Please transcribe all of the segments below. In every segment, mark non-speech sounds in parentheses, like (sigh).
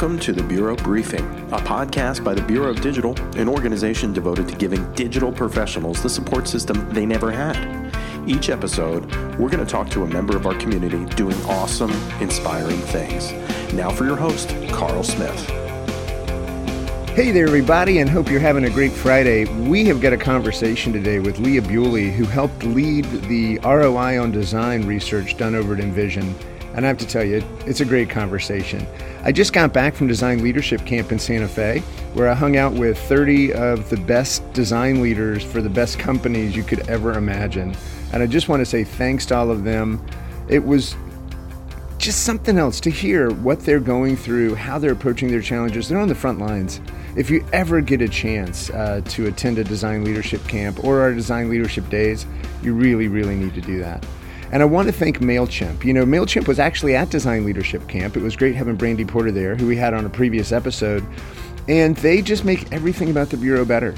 Welcome to the Bureau Briefing, a podcast by the Bureau of Digital, an organization devoted to giving digital professionals the support system they never had. Each episode, we're going to talk to a member of our community doing awesome, inspiring things. Now for your host, Carl Smith. Hey there, everybody, and hope you're having a great Friday. We have got a conversation today with Leah Buley, who helped lead the ROI on design research done over at InVision. And I have to tell you, it's a great conversation. I just got back from Design Leadership Camp in Santa Fe, where I hung out with 30 of the best design leaders for the best companies you could ever imagine. And I just want to say thanks to all of them. It was just something else to hear what they're going through, how they're approaching their challenges. They're on the front lines. If you ever get a chance uh, to attend a design leadership camp or our design leadership days, you really, really need to do that. And I want to thank MailChimp. You know, MailChimp was actually at Design Leadership Camp. It was great having Brandy Porter there, who we had on a previous episode. And they just make everything about the Bureau better.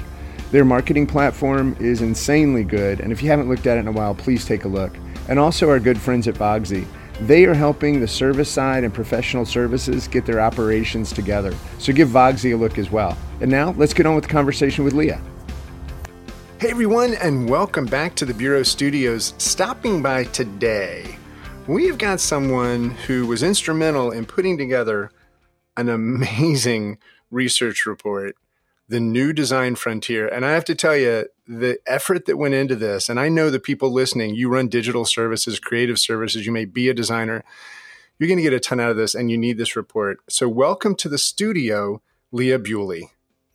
Their marketing platform is insanely good. And if you haven't looked at it in a while, please take a look. And also our good friends at Vogsy. They are helping the service side and professional services get their operations together. So give Vogsy a look as well. And now let's get on with the conversation with Leah. Hey everyone, and welcome back to the Bureau Studios. Stopping by today, we have got someone who was instrumental in putting together an amazing research report, The New Design Frontier. And I have to tell you, the effort that went into this, and I know the people listening, you run digital services, creative services, you may be a designer, you're going to get a ton out of this, and you need this report. So, welcome to the studio, Leah Buley.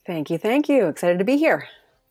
Thank you. Thank you. Excited to be here.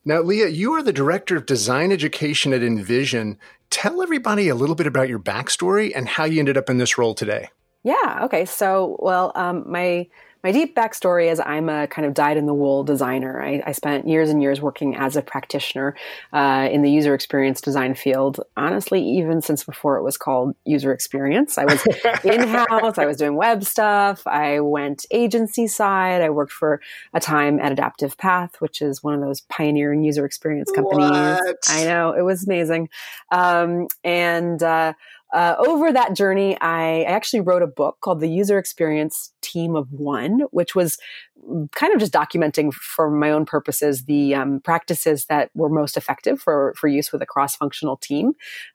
Now, Leah, you are the director of design education at InVision. Tell everybody a little bit about your backstory and how you ended up in this role today. Yeah. Okay. So, well, um, my my deep backstory is I'm a kind of dyed in the wool designer. I, I spent years and years working as a practitioner uh, in the user experience design field. Honestly, even since before it was called user experience, I was (laughs) in house. I was doing web stuff. I went agency side. I worked for a time at Adaptive Path, which is one of those pioneering user experience companies. What? I know it was amazing, um, and. Uh, uh, over that journey, I, I actually wrote a book called The User Experience Team of One, which was kind of just documenting for my own purposes the um, practices that were most effective for, for use with a cross functional team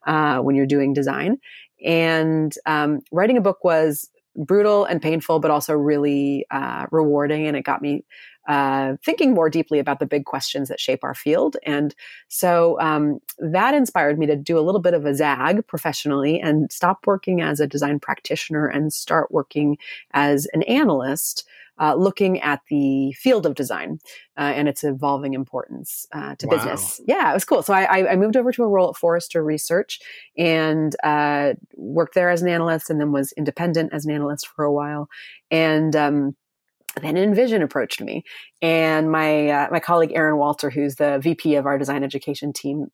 uh, when you're doing design. And um, writing a book was brutal and painful, but also really uh, rewarding. And it got me uh, thinking more deeply about the big questions that shape our field. And so um, that inspired me to do a little bit of a zag professionally and stop working as a design practitioner and start working as an analyst. Uh, looking at the field of design uh, and its evolving importance uh, to Wow. business. Yeah, it was cool. So I, I- I moved over to a role at Forrester Research and uh, worked there as an analyst, and then was independent as an analyst for a while. And um, then InVision approached me, and my uh, my colleague Aaron Walter, who's the VP of our design education team,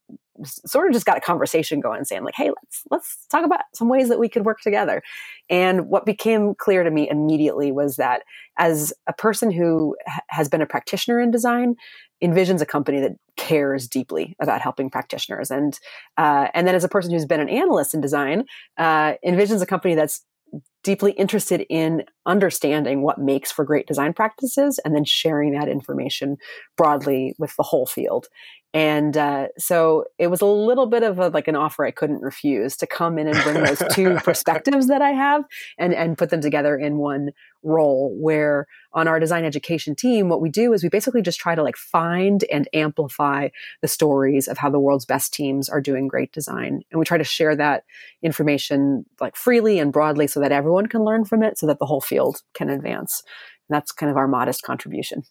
sort of just got a conversation going, saying like, "Hey, let's let's talk about some ways that we could work together." And what became clear to me immediately was that as a person who ha- has been a practitioner in design, InVision's a company that cares deeply about helping practitioners, and uh, and then as a person who's been an analyst in design, uh, InVision's a company that's deeply interested in understanding what makes for great design practices and then sharing that information broadly with the whole field. And uh, so it was a little bit of a, like an offer I couldn't refuse to come in and bring those two (laughs) perspectives that I have and and put them together in one role. Where on our design education team, what we do is we basically just try to like find and amplify the stories of how the world's best teams are doing great design, and we try to share that information like freely and broadly so that everyone can learn from it, so that the whole field can advance. And that's kind of our modest contribution.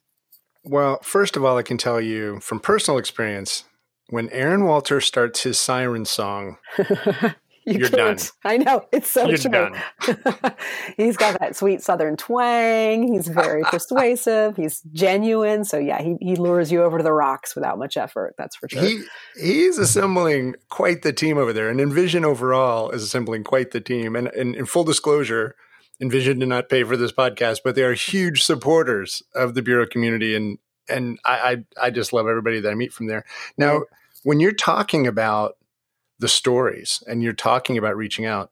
Well, first of all, I can tell you from personal experience when Aaron Walter starts his siren song, (laughs) (laughs) You You're can't. done. I know it's so You're true. (laughs) he's got that sweet Southern twang. He's very (laughs) persuasive. He's genuine. So yeah, he he lures you over to the rocks without much effort. That's for sure. he he's assembling quite the team over there. And InVision overall is assembling quite the team. And, and in full disclosure, InVision did not pay for this podcast, but they are huge supporters of the Bureau community. And and I I, I just love everybody that I meet from there. Now, when you're talking about the stories and you're talking about reaching out,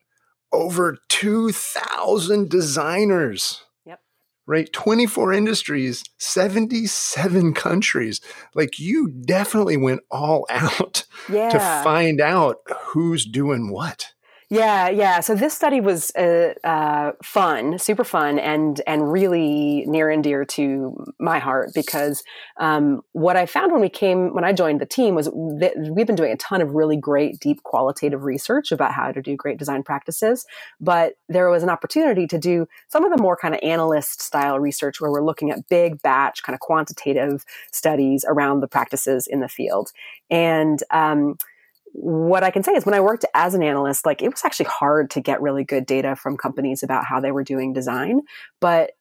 over 2,000 designers Yep. right? 24 industries, 77 countries. Like you definitely went all (laughs) out yeah. to find out who's doing what. Yeah, yeah. So this study was uh, uh, fun, super fun, and and really near and dear to my heart because um, what I found when we came when I joined the team was that we've been doing a ton of really great, deep, qualitative research about how to do great design practices, but there was an opportunity to do some of the more kind of analyst style research where we're looking at big batch, kind of quantitative studies around the practices in the field, and um, what I can say is when I worked as an analyst, like it was actually hard to get really good data from companies about how they were doing design. But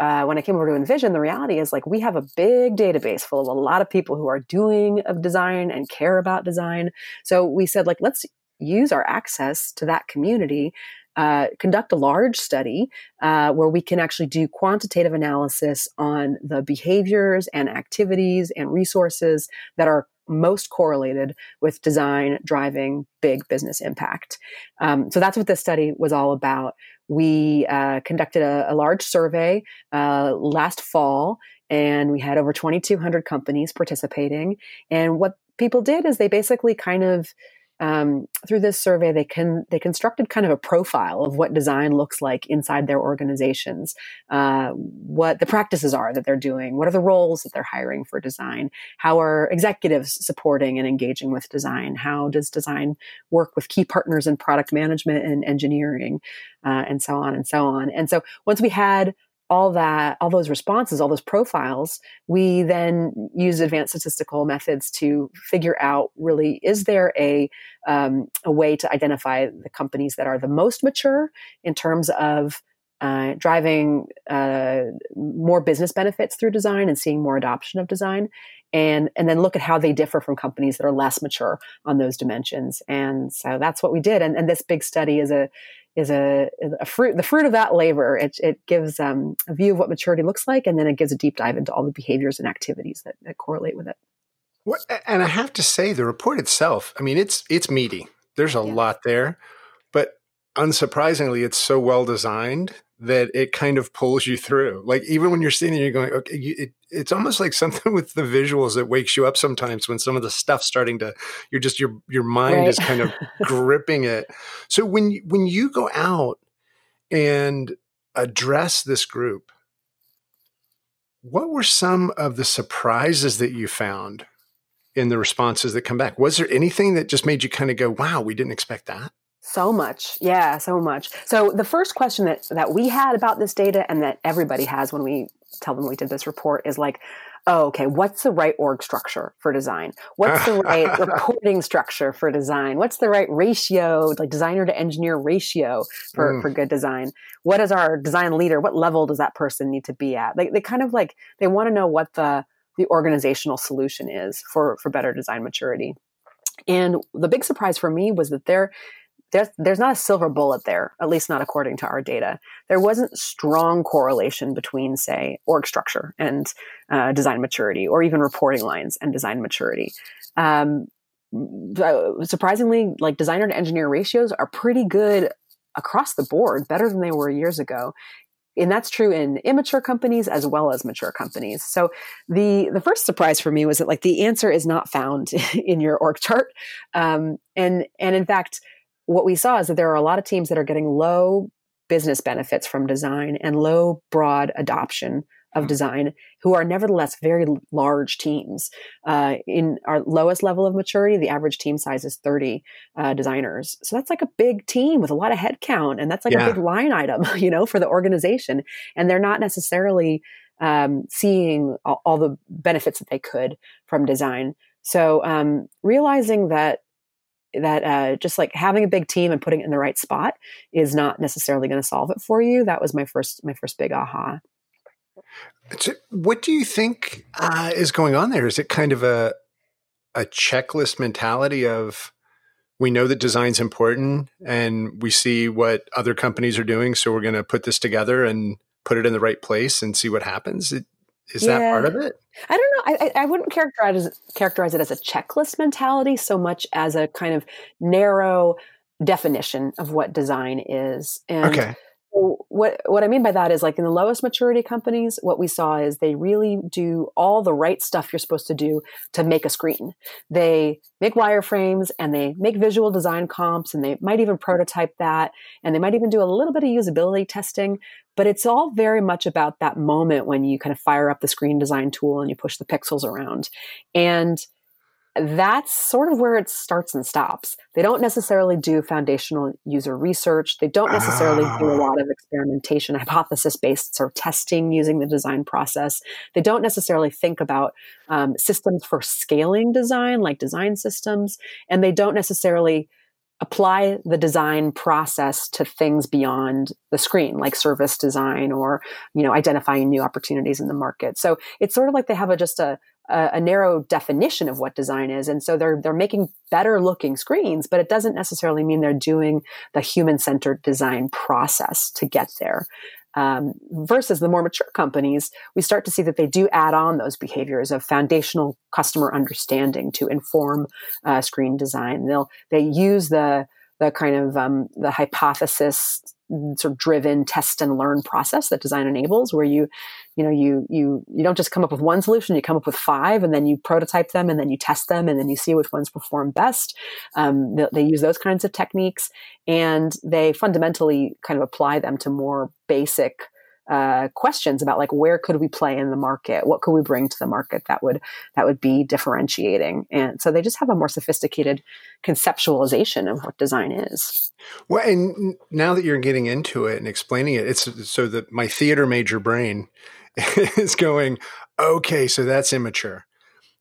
uh, when I came over to InVision, the reality is like we have a big database full of a lot of people who are doing of design and care about design. So we said like let's use our access to that community uh, conduct a large study uh, where we can actually do quantitative analysis on the behaviors and activities and resources that are most correlated with design driving big business impact. Um, so that's what this study was all about. We uh, conducted a, a, large survey uh, last fall, and we had over 2,200 companies participating. And what people did is they basically kind of um, through this survey, they can they constructed kind of a profile of what design looks like inside their organizations, uh, what the practices are that they're doing, what are the roles that they're hiring for design, how are executives supporting and engaging with design, how does design work with key partners in product management and engineering, uh, and so on and so on. And so once we had all that, all those responses, all those profiles, we then use advanced statistical methods to figure out really is there a um, a way to identify the companies that are the most mature in terms of uh, driving uh, more business benefits through design and seeing more adoption of design, and and then look at how they differ from companies that are less mature on those dimensions. And so that's what we did. And, and this big study is a is a, a fruit, the fruit of that labor. It, it gives um, a view of what maturity looks like, and then it gives a deep dive into all the behaviors and activities that, that correlate with it. Well, and I have to say, the report itself, I mean, it's it's meaty. There's a yeah. lot there, but unsurprisingly, it's so well designed that it kind of pulls you through. Like even when you're sitting there, you're going, okay, you, it, it's almost like something (laughs) with the visuals that wakes you up sometimes when some of the stuff's starting to, you're just your your mind right. is kind of (laughs) gripping it. So when when you go out and address this group, what were some of the surprises that you found in the responses that come back? Was there anything that just made you kind of go, "Wow, we didn't expect that"? So much. Yeah, so much. So the first question that, that we had about this data and that everybody has when we tell them we did this report is like, oh, okay, what's the right org structure for design? What's the right (laughs) reporting structure for design? What's the right ratio, like designer to engineer ratio for, mm. for good design? What is our design leader? What level does that person need to be at? They, they kind of like, they want to know what the, the organizational solution is for, for better design maturity. And the big surprise for me was that there there's, there's not a silver bullet there, at least not according to our data. There wasn't strong correlation between, say, org structure and uh, design maturity, or even reporting lines and design maturity. Um, surprisingly, like designer to engineer ratios are pretty good across the board, better than they were years ago. And that's true in immature companies as well as mature companies. So the the first surprise for me was that like the answer is not found (laughs) in your org chart, um, and and in fact what we saw is that there are a lot of teams that are getting low business benefits from design and low broad adoption of design who are nevertheless very large teams. Uh, in our lowest level of maturity, the average team size is 30 uh, designers. So that's like a big team with a lot of headcount, and that's like yeah. a big line item, (laughs) you know, for the organization. And they're not necessarily um, seeing all, all, the benefits that they could from design. So um, realizing that that uh, just like having a big team and putting it in the right spot is not necessarily going to solve it for you. That was my first my first big aha. So what do you think uh, is going on there? Is it kind of a a checklist mentality of we know that design's important and we see what other companies are doing, so we're going to put this together and put it in the right place and see what happens? It, is yeah. that part of it? I don't know. I, I wouldn't characterize characterize it as a checklist mentality so much as a kind of narrow definition of what design is. And okay. What what I mean by that is like in the lowest maturity companies, what we saw is they really do all the right stuff you're supposed to do to make a screen. They make wireframes and they make visual design comps and they might even prototype that and they might even do a little bit of usability testing. But it's all very much about that moment when you kind of fire up the screen design tool and you push the pixels around. And that's sort of where it starts and stops. They don't necessarily do foundational user research. They don't necessarily do a ah. lot of experimentation, hypothesis based sort of testing using the design process. They don't necessarily think about um, systems for scaling design, like design systems, and they don't necessarily apply the design process to things beyond the screen like service design or you know identifying new opportunities in the market so it's sort of like they have a just a, a, a, narrow definition of what design is. And so they're, they're making better looking screens, but it doesn't necessarily mean they're doing the human centered design process to get there. Um, versus the more mature companies, we start to see that they do add on those behaviors of foundational customer understanding to inform uh, screen design. They'll they use the the kind of um, the hypothesis sort of driven test and learn process that design enables where you you know you you you don't just come up with one solution you come up with five and then you prototype them and then you test them and then you see which ones perform best. Um, they, they use those kinds of techniques and they fundamentally kind of apply them to more basic uh, questions about like where could we play in the market what could we bring to the market that would that would be differentiating and so they just have a more sophisticated conceptualization of what design is well and now that you're getting into it and explaining it it's so that my theater major brain (laughs) is going okay so that's immature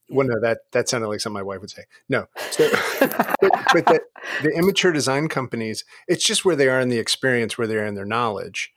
well, no, that that sounded like something my wife would say. No, so, (laughs) but, but the, the immature design companies, it's just where they are in the experience, where they are in their knowledge.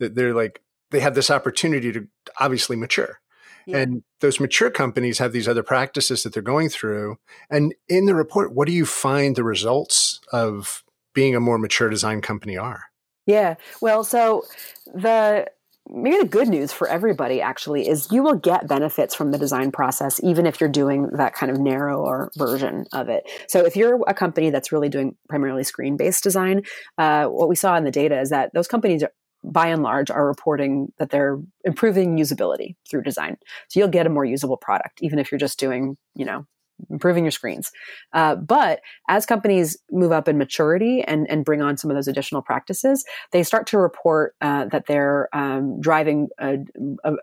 That they're like, they have this opportunity to obviously mature. Yeah. And those mature companies have these other practices that they're going through. And in the report, what do you find the results of being a more mature design company are? Yeah. Well, so the maybe the good news for everybody actually is you will get benefits from the design process even if you're doing that kind of narrower version of it so if you're a company that's really doing primarily screen based design uh, what we saw in the data is that those companies by and large are reporting that they're improving usability through design. So you'll get a more usable product, even if you're just doing, you know, improving your screens. Uh, but as companies move up in maturity and, and bring on some of those additional practices, they start to report uh, that they're um, driving a,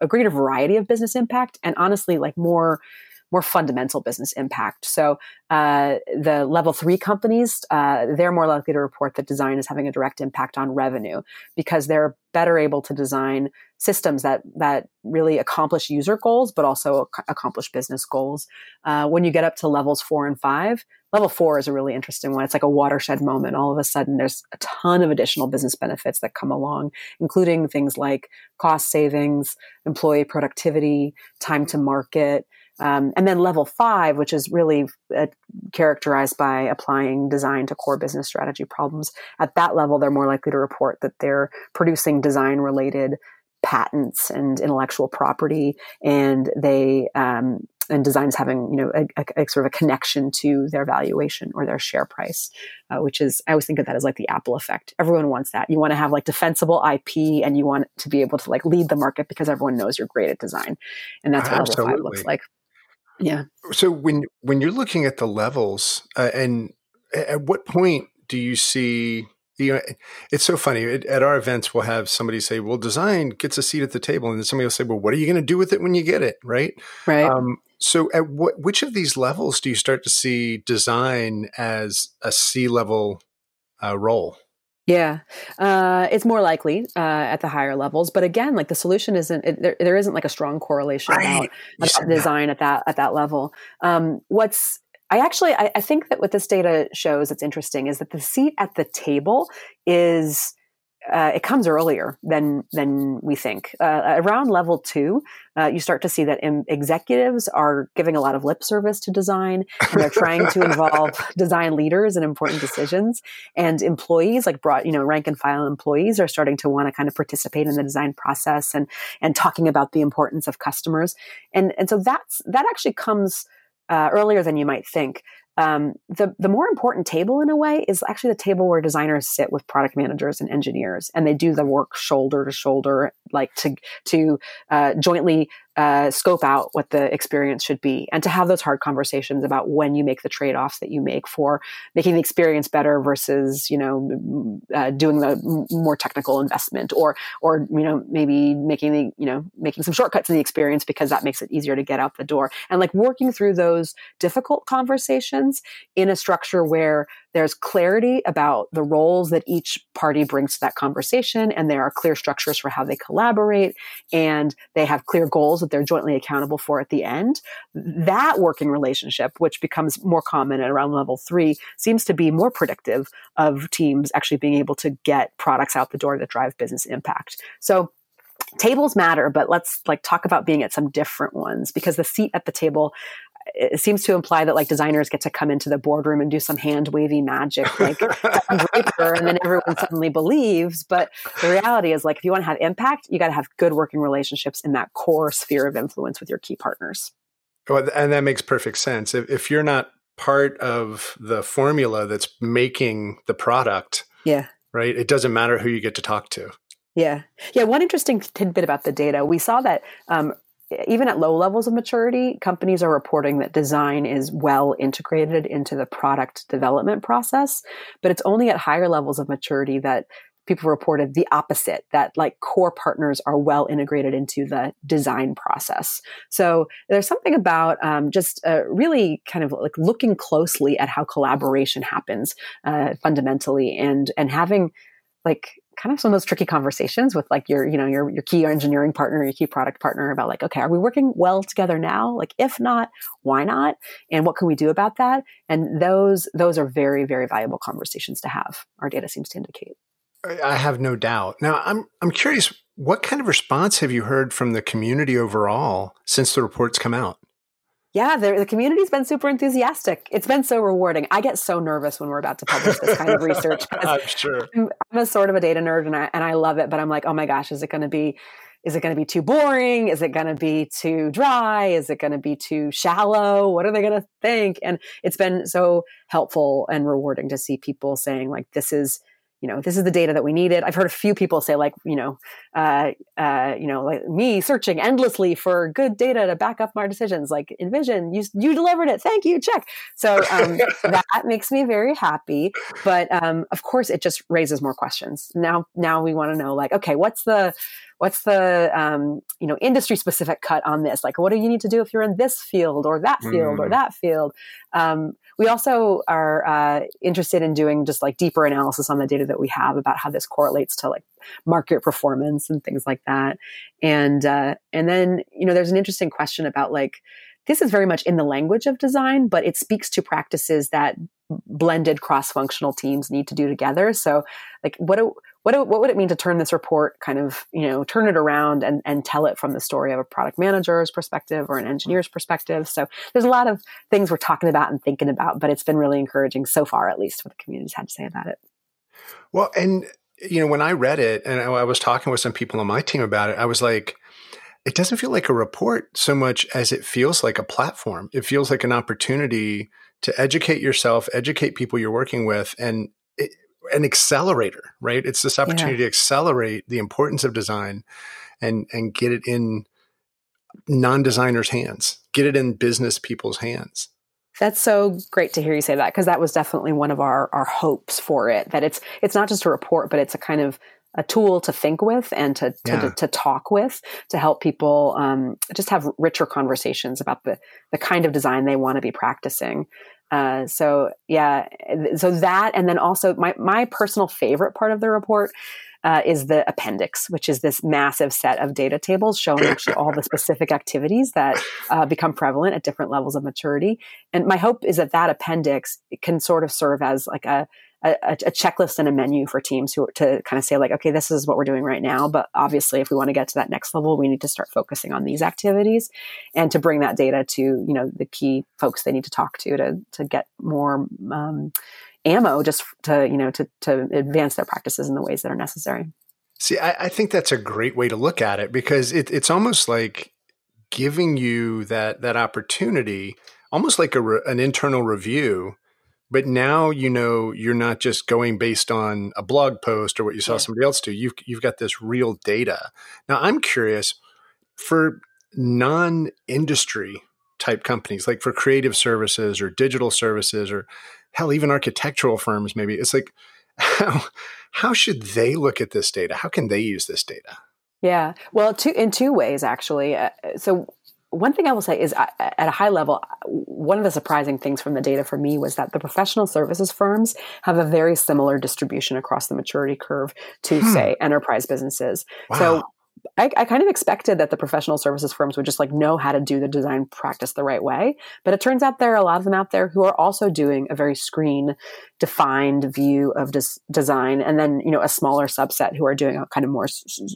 a, greater variety of business impact and honestly, like more more fundamental business impact. So uh, the level three companies, uh, they're more likely to report that design is having a direct impact on revenue because they're better able to design systems that that really accomplish user goals, but also ac- accomplish business goals. Uh, when you get up to levels four and five, level four is a really interesting one. It's like a watershed moment. All of a sudden, there's a ton of additional business benefits that come along, including things like cost savings, employee productivity, time to market. Um, and then level five, which is really uh, characterized by applying design to core business strategy problems. At that level, they're more likely to report that they're producing design related patents and intellectual property, and they um, and designs having you know a, a, a, sort of a connection to their valuation or their share price, uh, which is I always think of that as like the Apple effect. Everyone wants that. You want to have like defensible IP, and you want to be able to like lead the market because everyone knows you're great at design, and that's what Absolutely. level five looks like. Yeah. So when when you're looking at the levels, uh, and at what point do you see? You know, it's so funny. At our events, we'll have somebody say, "Well, design gets a seat at the table," and then somebody will say, "Well, what are you going to do with it when you get it?" Right. Right. Um, so, at what which of these levels do you start to see design as a C level uh, role? Yeah, uh, it's more likely uh, at the higher levels, but again, like the solution isn't it, there. There isn't like a strong correlation right. about, about design at that at that level. Um, what's I actually I, I think that what this data shows that's interesting is that the seat at the table is uh, it comes earlier than than we think. Uh, around level two, uh, you start to see that executives are giving a lot of lip service to design, and they're trying to (laughs) involve design leaders in important decisions. And employees, like brought you know rank and file employees, are starting to want to kind of participate in the design process and and talking about the importance of customers. And and so that's that actually comes uh, earlier than you might think. Um, the the more important table in a way is actually the table where designers sit with product managers and engineers, and they do the work shoulder to shoulder, like to to uh, jointly uh, scope out what the experience should be and to have those hard conversations about when you make the trade-offs that you make for making the experience better versus you know uh, doing the more technical investment or or you know maybe making the you know making some shortcuts in the experience because that makes it easier to get out the door. And like working through those difficult conversations in a structure where there's clarity about the roles that each party brings to that conversation, and there are clear structures for how they collaborate, and they have clear goals that they're jointly accountable for at the end. That working relationship, which becomes more common at around level three, seems to be more predictive of teams actually being able to get products out the door that drive business impact. So tables matter but let's like talk about being at some different ones because the seat at the table it seems to imply that like designers get to come into the boardroom and do some hand wavy magic (laughs) like Draper, and then everyone suddenly believes. But the reality is like if you want to have impact, you got to have good working relationships in that core sphere of influence with your key partners. Well, and that makes perfect sense. If, if you're not part of the formula that's making the product, yeah, right, it doesn't matter who you get to talk to. Yeah. Yeah. One interesting tidbit about the data we saw that um, even at low levels of maturity, companies are reporting that design is well integrated into the product development process. But it's only at higher levels of maturity that people reported the opposite that like core partners are well integrated into the design process so there's something about um, just uh, really kind of like looking closely at how collaboration happens uh, fundamentally and and having like kind of some of those tricky conversations with like your, you know, your, your key engineering partner, your key product partner about like, okay, are we working well together now? Like, if not, why not? And what can we do about that? And those, those are very, very valuable conversations to have. Our data seems to indicate. I have no doubt. Now, I'm, I'm curious, what kind of response have you heard from the community overall since the reports come out? Yeah, the community's been super enthusiastic. It's been so rewarding. I get so nervous when we're about to publish this kind of research. (laughs) I'm sure. I'm, I'm, a sort of a data nerd and I, and I love it, but I'm like, oh my gosh, is it going to be, is it going to be too boring? Is it going to be too dry? Is it going to be too shallow? What are they going to think? And it's been so helpful and rewarding to see people saying like, this is, you know, this is the data that we needed. I've heard a few people say like, you know, uh, uh, you know, like me searching endlessly for good data to back up my decisions. Like InVision, you you delivered it. Thank you. Check. So um, (laughs) that makes me very happy. But um, of course, it just raises more questions. Now, now we want to know like, okay, what's the what's the um, you know industry specific cut on this like what do you need to do if you're in this field or that field mm. or that field um, we also are uh, interested in doing just like deeper analysis on the data that we have about how this correlates to like market performance and things like that and uh, and then you know there's an interesting question about like this is very much in the language of design, but it speaks to practices that blended cross-functional teams need to do together. So, like, what do, what what would it mean to turn this report kind of you know turn it around and and tell it from the story of a product manager's perspective or an mm-hmm. engineer's perspective? So, there's a lot of things we're talking about and thinking about, but it's been really encouraging so far, at least what the community's had to say about it. Well, and you know, when I read it and I was talking with some people on my team about it, I was like it doesn't feel like a report so much as it feels like a platform. It feels like an opportunity to educate yourself, educate people you're working with, and it, an accelerator, right? It's this opportunity yeah. to accelerate the importance of design and and get it in non-designers' hands, get it in business people's hands. That's so great to hear you say that because that was definitely one of our our hopes for it. That it's it's not just a report, but it's a kind of a tool to think with and to to, yeah. to, to talk with to help people um, just have richer conversations about the the kind of design they want to be practicing. Uh, so yeah, so that and then also my my personal favorite part of the report. Uh, is the appendix, which is this massive set of data tables showing actually all the specific activities that uh, become prevalent at different levels of maturity. And my hope is that that appendix can sort of serve as like a a, a, checklist and a menu for teams who to kind of say like, okay, this is what we're doing right now. But obviously, if we want to get to that next level, we need to start focusing on these activities and to bring that data to you know the key folks they need to talk to to to get more um, ammo just to you know to to advance their practices in the ways that are necessary. See, I, I think that's a great way to look at it because it, it's almost like giving you that that opportunity almost like a re- an internal review. But now you know you're not just going based on a blog post or what you saw yeah. somebody else do. You've you've got this real data. Now I'm curious for non-industry type companies, like for creative services or digital services or hell, even architectural firms, maybe it's like how how should they look at this data? How can they use this data? Yeah, well, two in two ways actually. Uh, so one thing I will say is at a high level, one of the surprising things from the data for me was that the professional services firms have a very similar distribution across the maturity curve to, hmm. say, enterprise businesses. Wow. So I, I, kind of expected that the professional services firms would just like know how to do the design practice the right way. But it turns out there are a lot of them out there who are also doing a very screen defined view of des- design. And then, you know, a smaller subset who are doing a kind of more,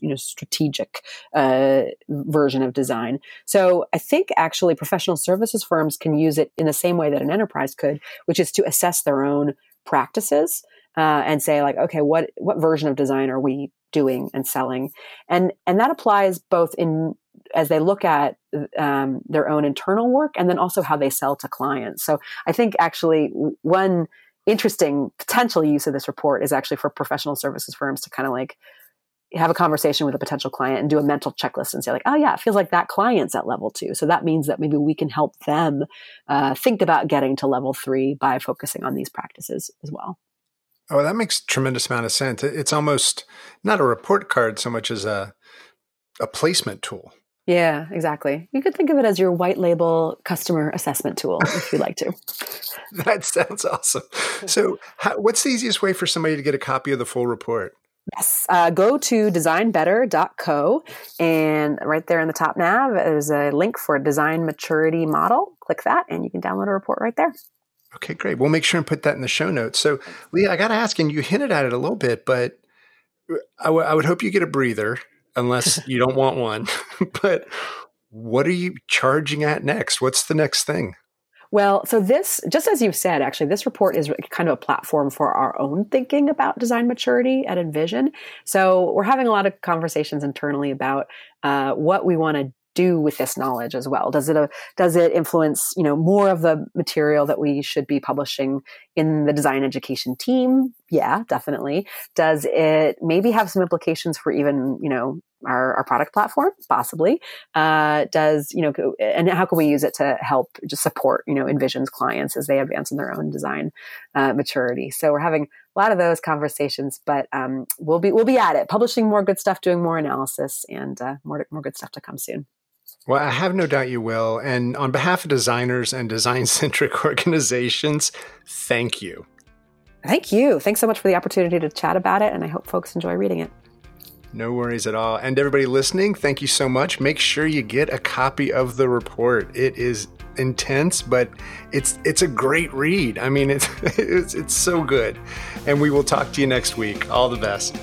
you know, strategic uh, version of design. So I think actually professional services firms can use it in the same way that an enterprise could, which is to assess their own practices uh, and say like, okay, what what version of design are we doing and selling, and and that applies both in as they look at um, their own internal work and then also how they sell to clients. So I think actually one interesting potential use of this report is actually for professional services firms to kind of like have a conversation with a potential client and do a mental checklist and say like oh yeah it feels like that client's at level two. So that means that maybe we can help them uh, think about getting to level three by focusing on these practices as well Oh, that makes tremendous amount of sense. It's almost not a report card so much as a a placement tool. Yeah, exactly. You could think of it as your white label customer assessment tool if you like to. (laughs) that sounds awesome. So, how, what's the easiest way for somebody to get a copy of the full report? Yes, uh, go to designbetter.co and right there in the top nav, there's a link for a design maturity model. Click that and you can download a report right there. Okay, great. We'll make sure and put that in the show notes. So, Leah, I got to ask, and you hinted at it a little bit, but I, w- I would hope you get a breather unless (laughs) you don't want one. (laughs) but what are you charging at next? What's the next thing? Well, so this, just as you said, actually, this report is kind of a platform for our own thinking about design maturity at InVision. So we're having a lot of conversations internally about uh, what we want to do with this knowledge as well? Does it uh, does it influence you know more of the material that we should be publishing in the design education team? Yeah, definitely. Does it maybe have some implications for even you know our, our product platform possibly uh, does you know and how can we use it to help just support you know InVision's clients as they advance in their own design uh, maturity so we're having a lot of those conversations but um, we'll be we'll be at it publishing more good stuff doing more analysis and uh, more more good stuff to come soon well, I have no doubt you will. And on behalf of designers and design centric (laughs) organizations, thank you. Thank you. Thanks so much for the opportunity to chat about it. And I hope folks enjoy reading it. No worries at all. And everybody listening, thank you so much. Make sure you get a copy of the report. It is intense, but it's it's a great read. I mean, it's (laughs) it's, it's so good. And we will talk to you next week. All the best.